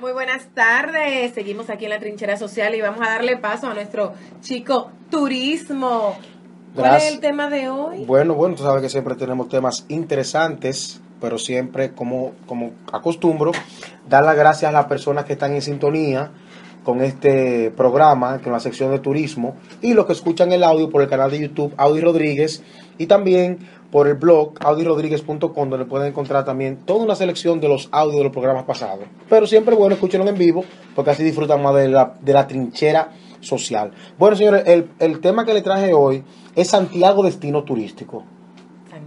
Muy buenas tardes. Seguimos aquí en la trinchera social y vamos a darle paso a nuestro chico turismo. ¿Cuál es el tema de hoy? Bueno, bueno, tú sabes que siempre tenemos temas interesantes, pero siempre, como, como acostumbro, dar las gracias a las personas que están en sintonía con este programa, con la sección de turismo, y los que escuchan el audio por el canal de YouTube Audi Rodríguez, y también por el blog audirodríguez.com donde pueden encontrar también toda una selección de los audios de los programas pasados. Pero siempre bueno escúchenlo en vivo porque así disfrutan más de la, de la trinchera social. Bueno, señores, el, el tema que le traje hoy es Santiago Destino Turístico.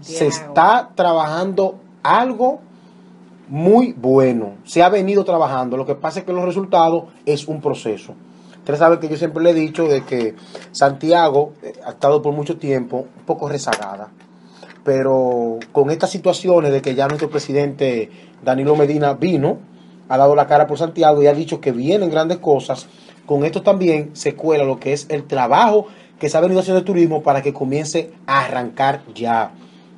Se está trabajando algo muy bueno. Se ha venido trabajando. Lo que pasa es que los resultados es un proceso. Ustedes saben que yo siempre le he dicho de que Santiago eh, ha estado por mucho tiempo un poco rezagada pero con estas situaciones de que ya nuestro presidente Danilo Medina vino, ha dado la cara por Santiago y ha dicho que vienen grandes cosas, con esto también se cuela lo que es el trabajo que se ha venido haciendo el turismo para que comience a arrancar ya.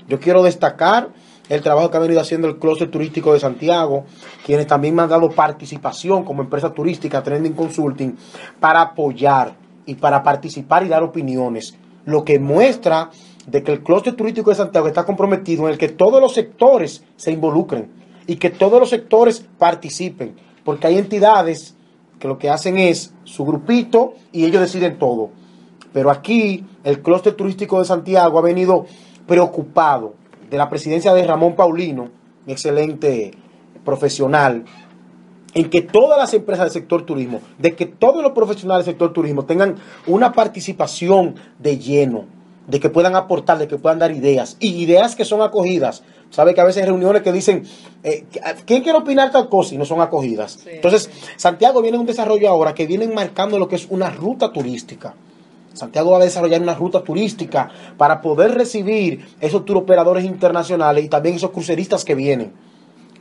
Yo quiero destacar el trabajo que ha venido haciendo el clúster turístico de Santiago, quienes también me han dado participación como empresa turística, Trending Consulting, para apoyar y para participar y dar opiniones, lo que muestra de que el clúster turístico de Santiago está comprometido en el que todos los sectores se involucren y que todos los sectores participen, porque hay entidades que lo que hacen es su grupito y ellos deciden todo. Pero aquí el clúster turístico de Santiago ha venido preocupado de la presidencia de Ramón Paulino, un excelente profesional, en que todas las empresas del sector turismo, de que todos los profesionales del sector turismo tengan una participación de lleno de que puedan aportar, de que puedan dar ideas, y ideas que son acogidas. Sabe que a veces hay reuniones que dicen, eh, ¿quién quiere opinar tal cosa? Y no son acogidas. Entonces, Santiago viene en un desarrollo ahora que viene marcando lo que es una ruta turística. Santiago va a desarrollar una ruta turística para poder recibir esos operadores internacionales y también esos cruceristas que vienen.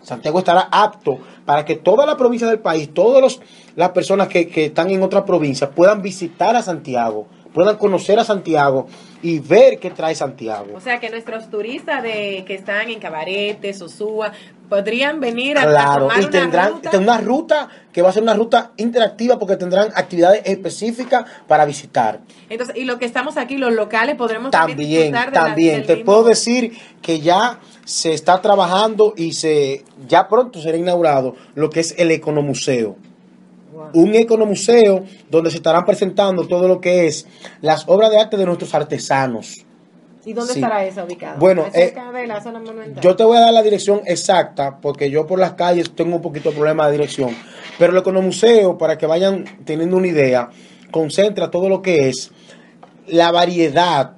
Santiago estará apto para que toda la provincia del país, todas las personas que, que están en otra provincia puedan visitar a Santiago puedan conocer a Santiago y ver qué trae Santiago. O sea, que nuestros turistas de que están en Cabarete, Sosúa, podrían venir a, claro, y tendrán una ruta que va a ser una ruta interactiva porque tendrán actividades específicas para visitar. Entonces, y lo que estamos aquí, los locales, podremos también, también, también. te puedo decir que ya se está trabajando y se ya pronto será inaugurado lo que es el Economuseo un economuseo donde se estarán presentando todo lo que es las obras de arte de nuestros artesanos. ¿Y dónde estará esa ubicada? Bueno, eh, yo te voy a dar la dirección exacta porque yo por las calles tengo un poquito de problema de dirección. Pero el economuseo, para que vayan teniendo una idea, concentra todo lo que es la variedad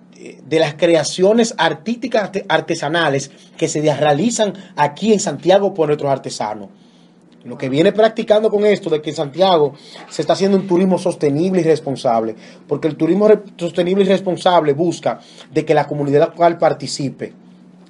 de las creaciones artísticas artesanales que se realizan aquí en Santiago por nuestros artesanos. Lo que viene practicando con esto de que en Santiago se está haciendo un turismo sostenible y responsable, porque el turismo sostenible y responsable busca de que la comunidad local participe.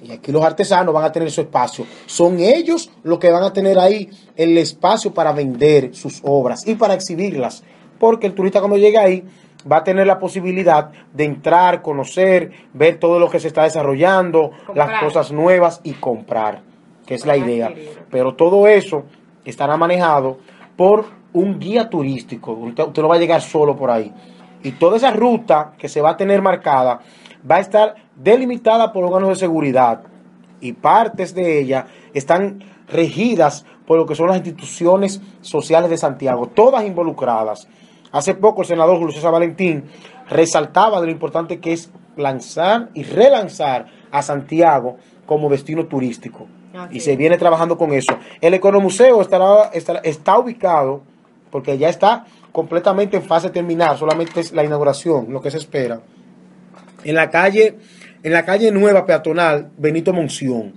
Y aquí los artesanos van a tener su espacio. Son ellos los que van a tener ahí el espacio para vender sus obras y para exhibirlas. Porque el turista cuando llega ahí va a tener la posibilidad de entrar, conocer, ver todo lo que se está desarrollando, las cosas nuevas y comprar, que es la idea. Pero todo eso estará manejado por un guía turístico. Usted, no va a llegar solo por ahí. Y toda esa ruta que se va a tener marcada va a estar delimitada por órganos de seguridad. Y partes de ella están regidas por lo que son las instituciones sociales de Santiago, todas involucradas. Hace poco el senador Julio César Valentín resaltaba de lo importante que es lanzar y relanzar a Santiago como destino turístico y se viene trabajando con eso. El Economuseo estará, está ubicado, porque ya está completamente en fase terminal, solamente es la inauguración, lo que se espera, en la calle, en la calle nueva peatonal Benito Monción,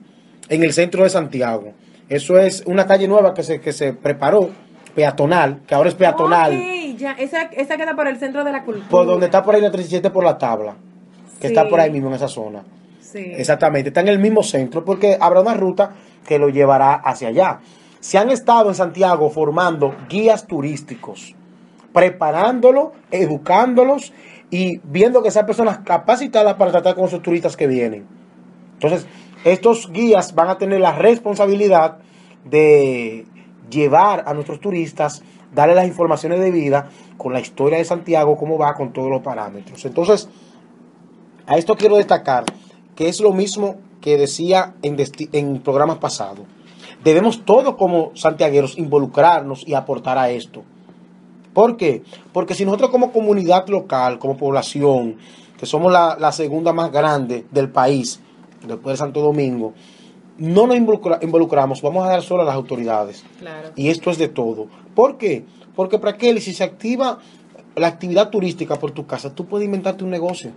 en el centro de Santiago. Eso es una calle nueva que se, que se preparó, peatonal, que ahora es peatonal. Ok, ya, esa, esa queda por el centro de la cultura. Por donde está por ahí la 37 por la tabla, que está por ahí mismo en esa zona. Exactamente, está en el mismo centro porque habrá una ruta que lo llevará hacia allá. Se han estado en Santiago formando guías turísticos, preparándolo, educándolos y viendo que sean personas capacitadas para tratar con esos turistas que vienen. Entonces, estos guías van a tener la responsabilidad de llevar a nuestros turistas, darle las informaciones de vida con la historia de Santiago, cómo va con todos los parámetros. Entonces, a esto quiero destacar que es lo mismo que decía en, en programas pasados. Debemos todos como santiagueros involucrarnos y aportar a esto. ¿Por qué? Porque si nosotros como comunidad local, como población, que somos la, la segunda más grande del país, después de Santo Domingo, no nos involucramos, vamos a dar solo a las autoridades. Claro. Y esto es de todo. ¿Por qué? Porque para qué, si se activa la actividad turística por tu casa, tú puedes inventarte un negocio.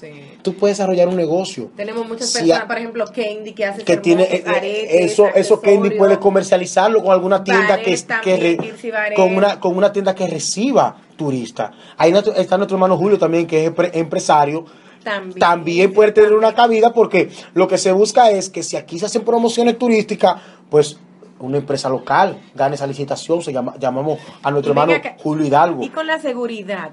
Sí. Tú puedes desarrollar un negocio. Tenemos muchas Si personas, a- por ejemplo, Candy, que hace que tiene eh, eh, aretes, eso eso Candy puede comercializarlo con alguna tienda que, Baret que también, re- con una con una tienda que reciba turistas ahí está nuestro hermano Julio también que es empre- empresario También. también puede tener una cabida porque lo que se busca es que si aquí se hacen promociones turísticas pues una empresa local gane esa licitación se llama llamamos a nuestro hermano acá, Julio Hidalgo Y con la seguridad,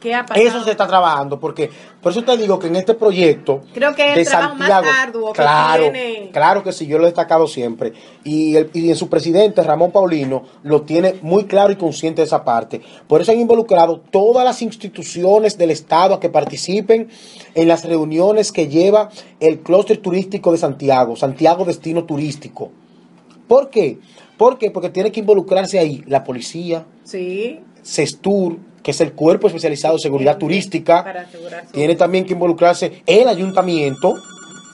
¿qué ha pasado? eso se está trabajando porque por eso te digo que en este proyecto Creo que es de el trabajo más Santiago, arduo que claro, tiene. claro que sí, yo lo he destacado siempre y, el, y en su presidente Ramón Paulino lo tiene muy claro y consciente de esa parte. Por eso han involucrado todas las instituciones del estado a que participen en las reuniones que lleva el clúster turístico de Santiago, Santiago Destino Turístico. ¿Por qué? ¿Por qué? Porque tiene que involucrarse ahí la policía, Sí. CESTUR, que es el cuerpo especializado de seguridad turística, para tiene también que involucrarse el ayuntamiento,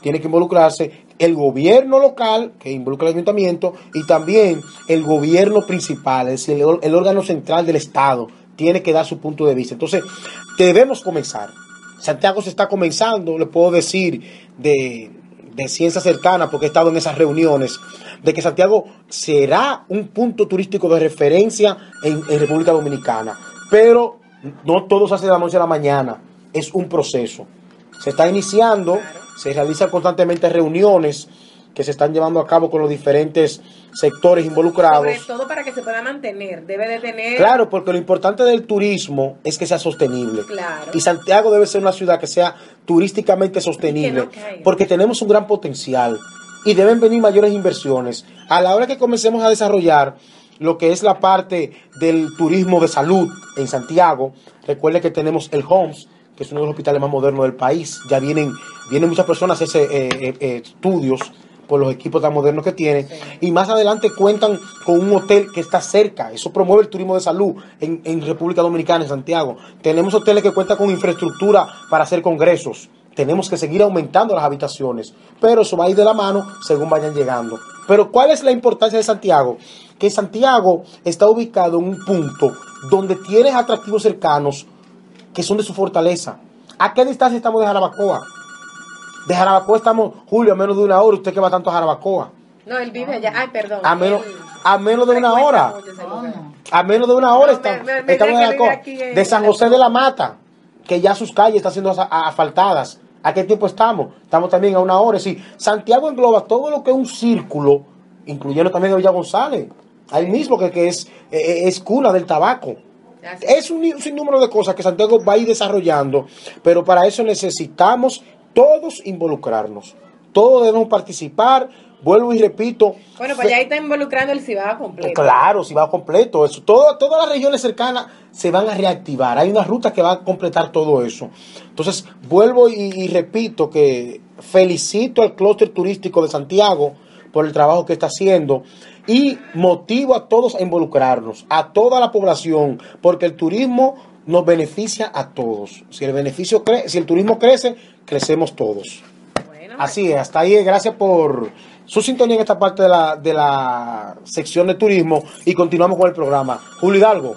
tiene que involucrarse el gobierno local, que involucra el ayuntamiento, y también el gobierno principal, es decir, el, el órgano central del Estado, tiene que dar su punto de vista. Entonces, debemos comenzar. Santiago se está comenzando, le puedo decir, de, de ciencia cercana, porque he estado en esas reuniones, de que Santiago será un punto turístico de referencia en, República Dominicana. Pero no todo se hace de la noche a la mañana, es un proceso. Se está iniciando, se realizan constantemente reuniones que se están llevando a cabo con los diferentes sectores involucrados. Sobre todo para que se pueda mantener. Debe de tener. Claro, porque lo importante del turismo es que sea sostenible. Claro. Y Santiago debe ser una ciudad que sea turísticamente sostenible, no porque tenemos un gran potencial y deben venir mayores inversiones. A la hora que comencemos a desarrollar lo que es la parte del turismo de salud en Santiago, recuerde que tenemos el HOMS, que es uno de los hospitales más modernos del país. Ya vienen, vienen muchas personas a hacer eh, eh, eh, estudios por los equipos tan modernos que tiene. Y más adelante cuentan con un hotel que está cerca. Eso promueve el turismo de salud en, en República Dominicana, en Santiago. Tenemos hoteles que cuentan con infraestructura para hacer congresos. Tenemos que seguir aumentando las habitaciones. Pero eso va a ir de la mano según vayan llegando. Pero ¿cuál es la importancia de Santiago? Que Santiago está ubicado en un punto donde tienes atractivos cercanos que son de su fortaleza. ¿A qué distancia estamos de Jarabacoa? De Jarabacoa estamos, Julio, a menos de una hora. Usted que va tanto a Jarabacoa. No, él vive allá. Ay, perdón. A menos, Él a menos de una hora. A menos de una hora No, estamos, me- me estamos en Jarabacoa. en- De San José de la Mata, que ya sus calles están siendo asfaltadas. ¿A qué tiempo estamos? Estamos también a una hora. Sí, Santiago engloba todo lo que es un círculo, incluyendo también a Villa González. Ahí mismo que, que es, eh, es cuna del tabaco. Es un, un sinnúmero de cosas que Santiago va a ir desarrollando, pero para eso necesitamos todos involucrarnos. Todos debemos participar. Vuelvo y repito. Bueno, pues ya ahí está involucrando el Cibao completo. Claro, si va completo. Eso, todo, todas las regiones cercanas se van a reactivar. Hay una ruta que va a completar todo eso. Entonces, vuelvo y, y repito que felicito al clúster turístico de Santiago por el trabajo que está haciendo y motivo a todos a involucrarnos, a toda la población, porque el turismo nos beneficia a todos. Si el beneficio cre si el turismo crece, crecemos todos. Bueno, Así es, hasta ahí, gracias por su sintonía en esta parte de la, de la sección de turismo y continuamos con el programa. Julio Hidalgo.